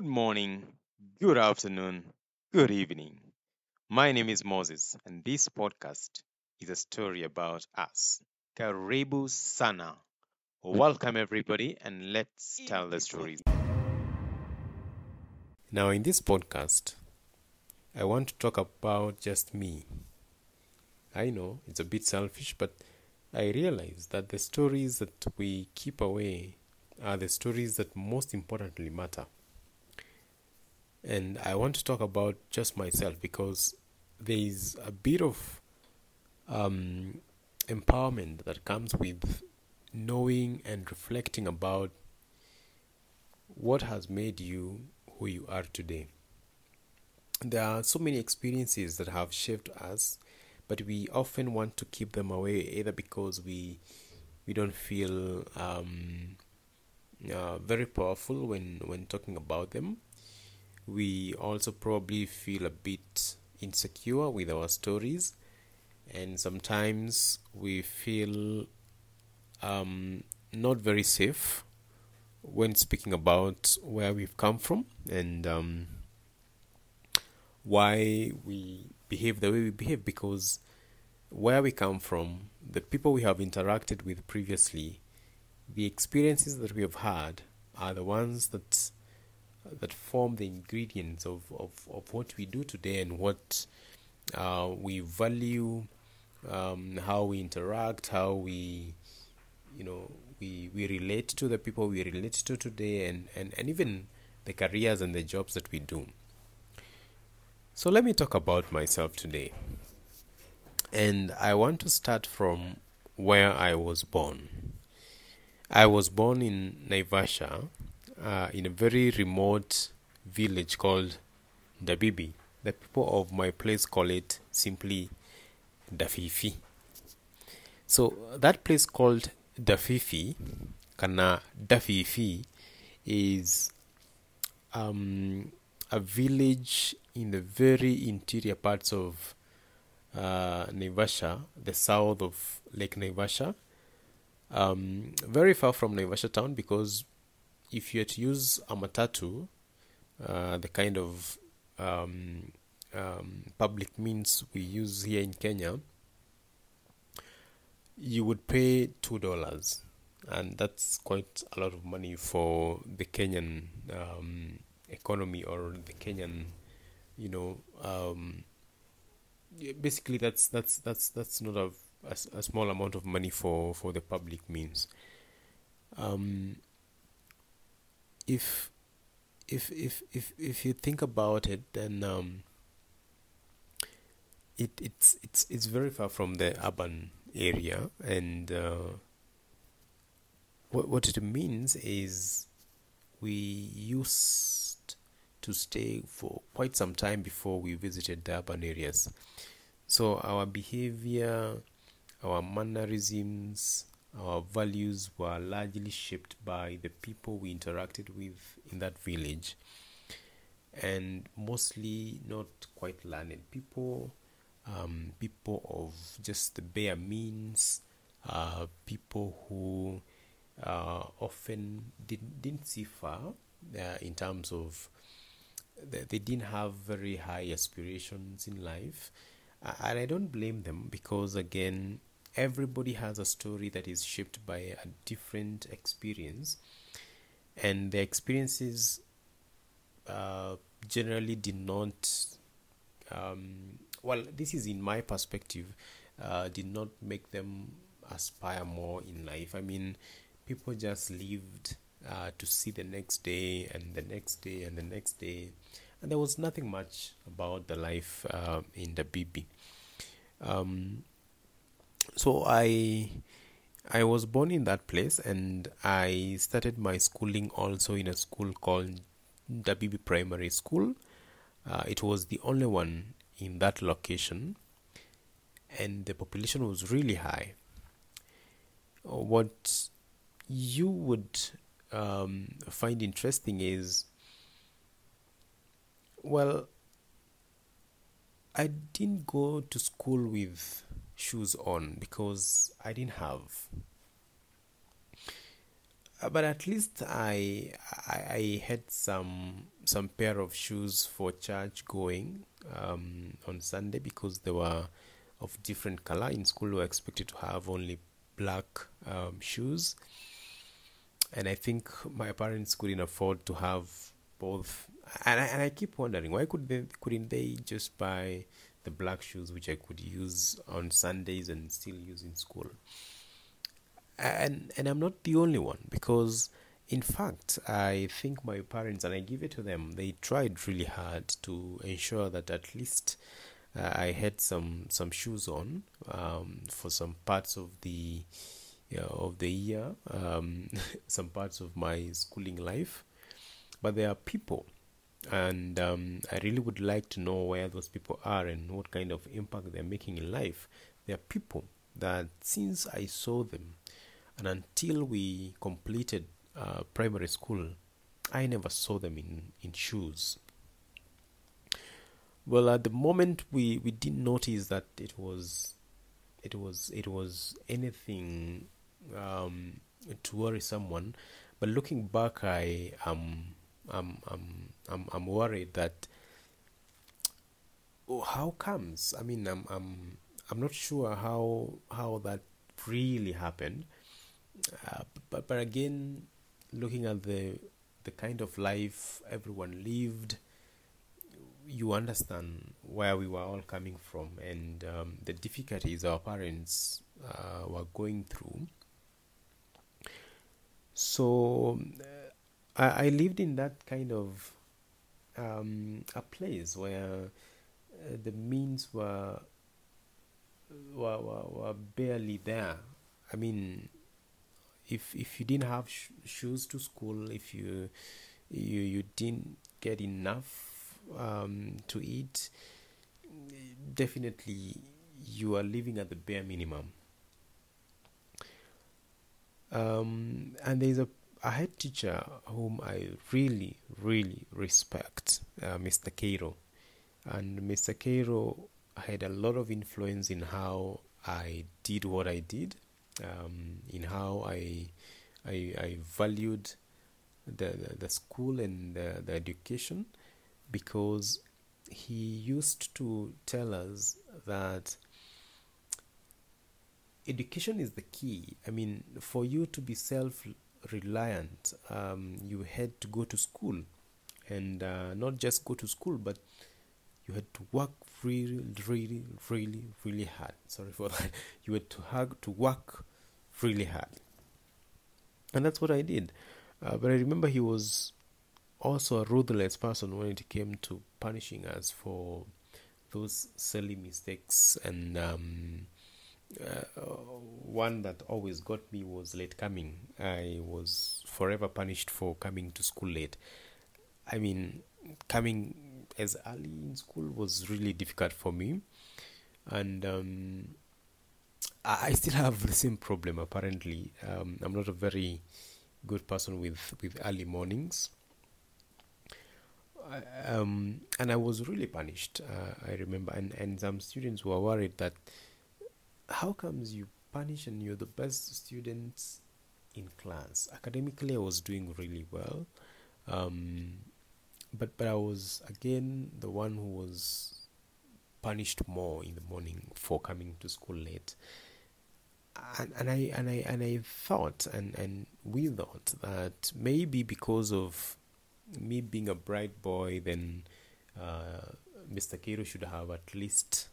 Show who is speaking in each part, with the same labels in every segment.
Speaker 1: Good morning, good afternoon, good evening. My name is Moses, and this podcast is a story about us. Karibu sana. Welcome, everybody, and let's tell the stories. Now, in this podcast, I want to talk about just me. I know it's a bit selfish, but I realize that the stories that we keep away are the stories that most importantly matter. And I want to talk about just myself because there is a bit of um, empowerment that comes with knowing and reflecting about what has made you who you are today. There are so many experiences that have shaped us, but we often want to keep them away either because we we don't feel um, uh, very powerful when when talking about them we also probably feel a bit insecure with our stories and sometimes we feel um, not very safe when speaking about where we've come from and um, why we behave the way we behave because where we come from, the people we have interacted with previously, the experiences that we have had are the ones that that form the ingredients of, of, of what we do today and what uh, we value, um, how we interact, how we, you know, we, we relate to the people we relate to today, and, and, and even the careers and the jobs that we do. So let me talk about myself today. And I want to start from where I was born. I was born in Naivasha, uh, in a very remote village called Dabibi. The people of my place call it simply Dafifi. So that place called Dafifi, Kana Dafifi, is um, a village in the very interior parts of uh, Naivasha, the south of Lake Naivasha. Um, very far from Naivasha town because if you had to use a matatu, uh, the kind of um, um, public means we use here in Kenya, you would pay two dollars, and that's quite a lot of money for the Kenyan um, economy or the Kenyan, you know. Um, basically, that's that's that's that's not a, a, a, small amount of money for for the public means. Um, if if if if if you think about it, then um, it it's it's it's very far from the urban area, and uh, what what it means is we used to stay for quite some time before we visited the urban areas. So our behavior, our mannerisms, our values were largely shaped by the people we interacted with in that village and mostly not quite learned. People um, people of just the bare means uh, people who uh, often didn't, didn't see far uh, in terms of they, they didn't have very high aspirations in life. And I don't blame them because again everybody has a story that is shaped by a different experience, and the experiences uh, generally did not. Um, well, this is in my perspective, uh, did not make them aspire more in life. I mean, people just lived uh, to see the next day and the next day and the next day, and there was nothing much about the life uh, in Dabibi. Um, so I I was born in that place and I started my schooling also in a school called Dabibi Primary School. Uh, it was the only one in that location and the population was really high. What you would um, find interesting is well, I didn't go to school with shoes on because I didn't have. Uh, but at least I, I I had some some pair of shoes for church going um, on Sunday because they were of different color. In school, we were expected to have only black um, shoes, and I think my parents couldn't afford to have both. And I, and I keep wondering why could they couldn't they just buy the black shoes which I could use on Sundays and still use in school? and and I'm not the only one because in fact I think my parents and I give it to them they tried really hard to ensure that at least uh, I had some some shoes on um, for some parts of the of the year um, some parts of my schooling life but there are people and um, I really would like to know where those people are and what kind of impact they're making in life. There are people that since I saw them and until we completed uh, primary school, I never saw them in, in shoes. Well, at the moment, we, we didn't notice that it was it was it was anything um, to worry someone. But looking back, I am I'm, I'm, I'm, I'm worried that oh, how comes? I mean, I'm I'm I'm not sure how how that really happened uh, but but again, looking at the the kind of life everyone lived, you understand where we were all coming from and um, the difficulties our parents uh, were going through. So uh, I, I lived in that kind of um, a place where uh, the means were, were, were were barely there. I mean, if if you didn't have sh- shoes to school, if you you you didn't get enough um, to eat, definitely you are living at the bare minimum. Um, and there's a, a head teacher whom I really, really respect, uh, Mr. Cairo. And Mr. Cairo had a lot of influence in how I did what I did um, in how I, I, I valued the, the, the school and the, the education because he used to tell us that education is the key. I mean, for you to be self reliant, um, you had to go to school and uh, not just go to school, but you had to work really, really, really, really hard. Sorry for that. You had to have to work really hard, and that's what I did. Uh, but I remember he was also a ruthless person when it came to punishing us for those silly mistakes. And um, uh, one that always got me was late coming. I was forever punished for coming to school late. I mean, coming as early in school was really difficult for me, and um, I still have the same problem. Apparently, um, I'm not a very good person with with early mornings. Um, and I was really punished. Uh, I remember, and and some students were worried that how comes you punish and you're the best student in class. Academically, I was doing really well, um, but but I was again the one who was punished more in the morning for coming to school late. And, and I and I and I thought and, and we thought that maybe because of me being a bright boy, then uh, Mr. Cairo should have at least,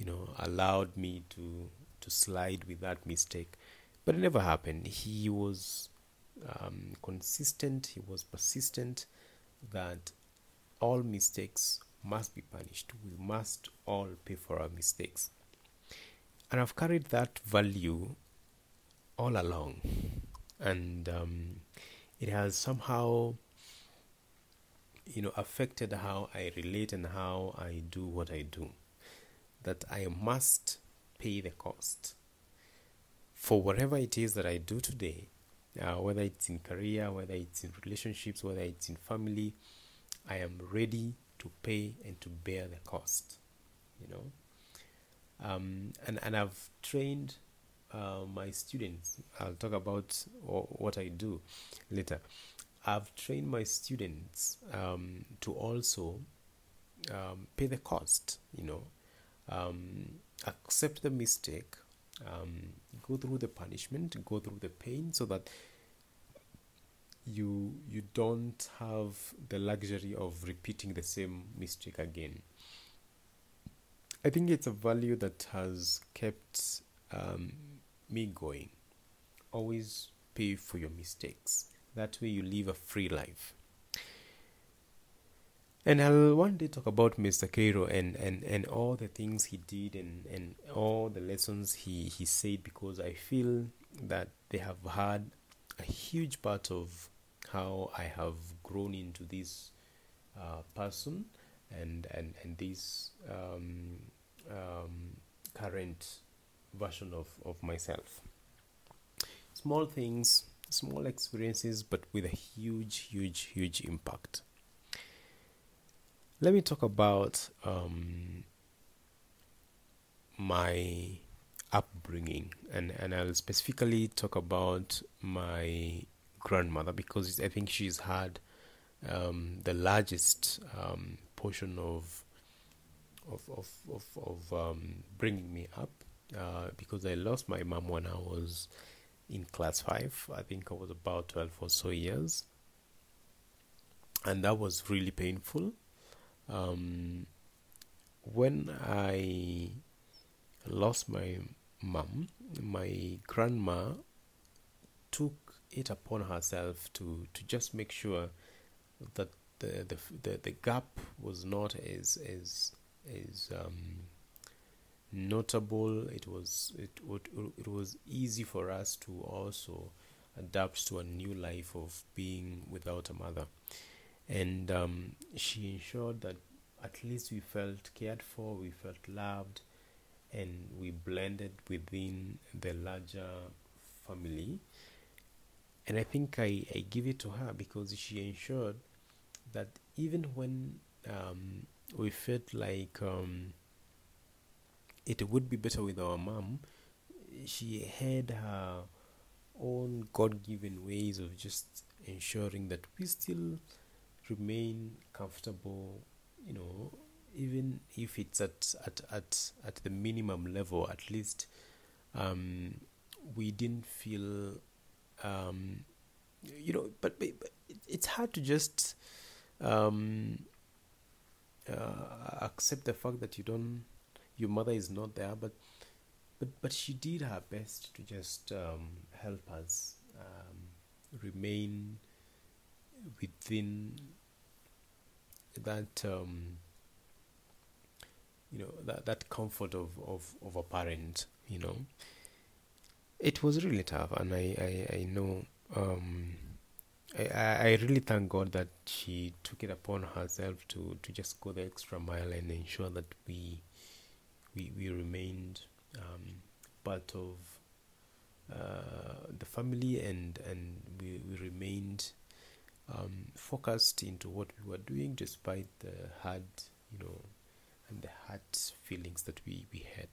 Speaker 1: you know, allowed me to to slide with that mistake. But it never happened. He was um, consistent. He was persistent. That all mistakes must be punished. We must all pay for our mistakes. And I've carried that value all along. And um, it has somehow, you know, affected how I relate and how I do what I do. That I must pay the cost for whatever it is that I do today, uh, whether it's in career, whether it's in relationships, whether it's in family, I am ready to pay and to bear the cost, you know. Um, and, and I've trained uh, my students. I'll talk about what I do later. I've trained my students um, to also um, pay the cost, you know, um, accept the mistake, um, go through the punishment, go through the pain, so that you you don't have the luxury of repeating the same mistake again. I think it's a value that has kept um, me going. Always pay for your mistakes. That way, you live a free life. And I'll one day talk about Mr. Cairo and, and, and all the things he did and, and all the lessons he, he said because I feel that they have had a huge part of how I have grown into this uh, person and, and, and this um, um, current version of, of myself. Small things, small experiences, but with a huge, huge, huge impact. Let me talk about um, my upbringing, and, and I'll specifically talk about my grandmother because I think she's had um, the largest um, portion of of of of, of um, bringing me up uh, because I lost my mom when I was in class five. I think I was about twelve or so years, and that was really painful um, when I lost my mom, my grandma took it upon herself to, to just make sure that the, the the, the gap was not as as as um, notable. It was it would it was easy for us to also adapt to a new life of being without a mother and um, she ensured that at least we felt cared for, we felt loved, and we blended within the larger family. And I think I, I give it to her because she ensured that even when um, we felt like um, it would be better with our mom, she had her own God given ways of just ensuring that we still remain comfortable, you know, even if it's at at at, at the minimum level, at least um, we didn't feel, um, you know, but, but it's hard to just um, uh, accept the fact that you don't, your mother is not there, but but but she did her best to just um, help us um, remain within that um, you know that that comfort of, of, of a parent you know. It was really tough and I, I, I know um, I, I really thank God that she took it upon herself to, to just go the extra mile and ensure that we we, we remained um, part of uh, the family and and we, we remained um, focused into what we were doing despite the hard, you know, and the hard feelings that we, we had.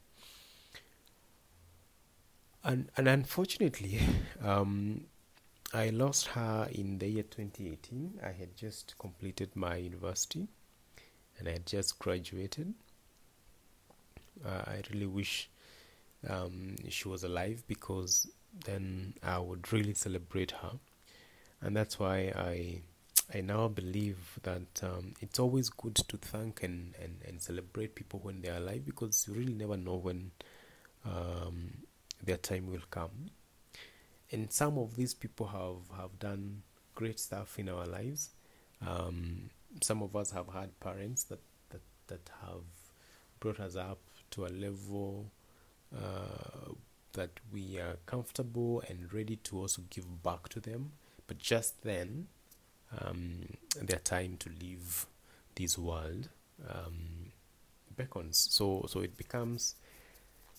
Speaker 1: And, and unfortunately, um, I lost her in the year 2018. I had just completed my university and I had just graduated. Uh, I really wish um, she was alive because then I would really celebrate her and that's why I I now believe that um, it's always good to thank and, and, and celebrate people when they are alive because you really never know when um, their time will come. And some of these people have, have done great stuff in our lives. Um, some of us have had parents that, that, that have brought us up to a level uh, that we are comfortable and ready to also give back to them but just then, um, their time to leave this world um, beckons. So, so it becomes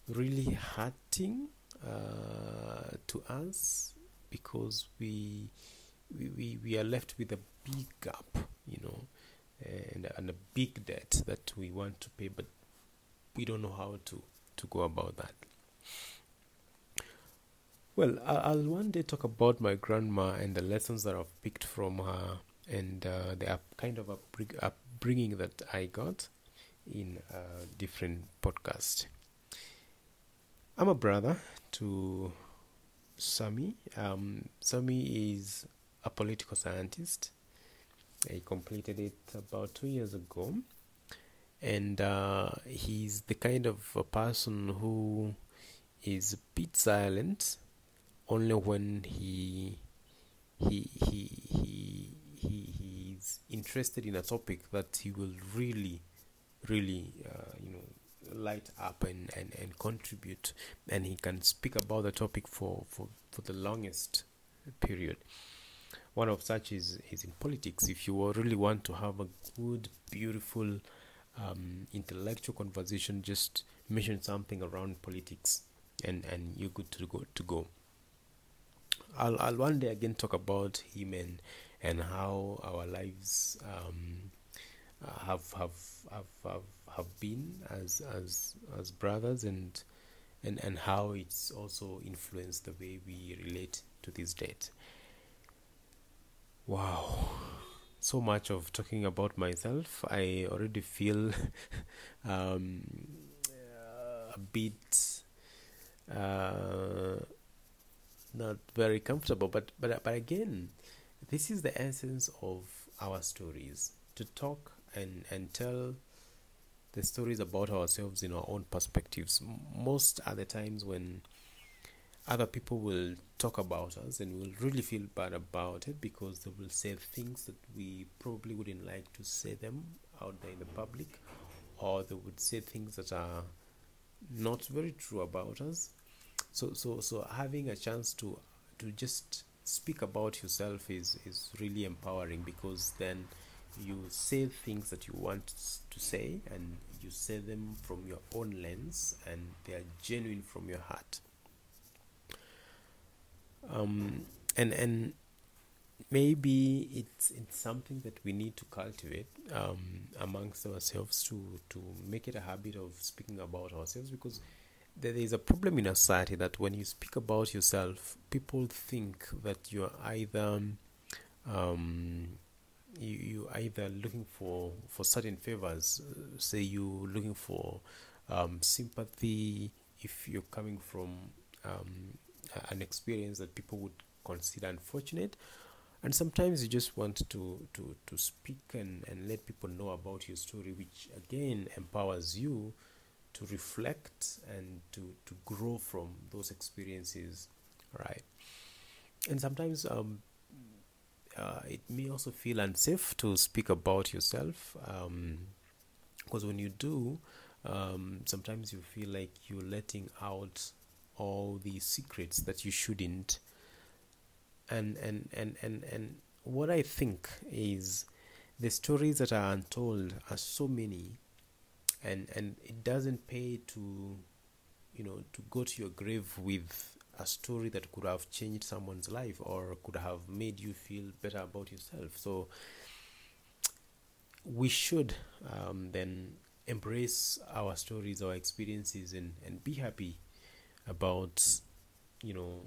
Speaker 1: really hurting uh, to us because we, we, we, we are left with a big gap, you know, and, and a big debt that we want to pay, but we don't know how to, to go about that. Well, I- will one day talk about my grandma and the lessons that I've picked from her and uh, the up, kind of upbringing that I got in a different podcast. I'm a brother to Sami. Um, Sami is a political scientist. He completed it about two years ago, and uh, he's the kind of a person who is a bit silent only when he he he he he he's interested in a topic that he will really really uh, you know light up and, and, and contribute and he can speak about the topic for, for, for the longest period. One of such is, is in politics. If you really want to have a good beautiful um, intellectual conversation just mention something around politics and, and you're good to go to go I'll, I'll one day again talk about him and and how our lives um, have, have have have have been as as as brothers and and and how it's also influenced the way we relate to this date. Wow, so much of talking about myself. I already feel um, a bit. Uh, not very comfortable. But but but again, this is the essence of our stories: to talk and and tell the stories about ourselves in our own perspectives. Most are the times when other people will talk about us and we'll really feel bad about it because they will say things that we probably wouldn't like to say them out there in the public or they would say things that are not very true about us so so so having a chance to to just speak about yourself is is really empowering because then you say things that you want to say and you say them from your own lens and they are genuine from your heart. Um and and maybe it's it's something that we need to cultivate um amongst ourselves to to make it a habit of speaking about ourselves because there is a problem in society that when you speak about yourself, people think that you're either um, you you either looking for for certain favors. Say you looking for um, sympathy if you're coming from um, an experience that people would consider unfortunate, and sometimes you just want to to to speak and and let people know about your story, which again empowers you to reflect and to, to grow from those experiences, right? And sometimes um, uh, it may also feel unsafe to speak about yourself because um, when you do, um, sometimes you feel like you're letting out all the secrets that you shouldn't. And and and and and what I think is the stories that are untold are so many and and it doesn't pay to you know to go to your grave with a story that could have changed someone's life or could have made you feel better about yourself. So we should um, then embrace our stories our experiences and and be happy about you know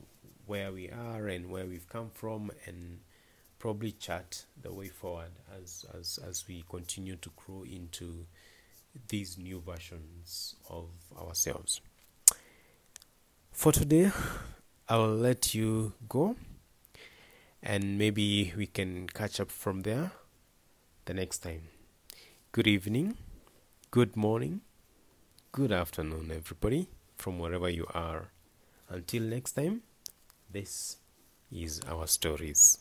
Speaker 1: where we are and where we've come from and probably chart the way forward as as as we continue to grow into these new versions of ourselves. For today, I will let you go and maybe we can catch up from there the next time. Good evening, good morning, good afternoon, everybody, from wherever you are. Until next time, this is our stories.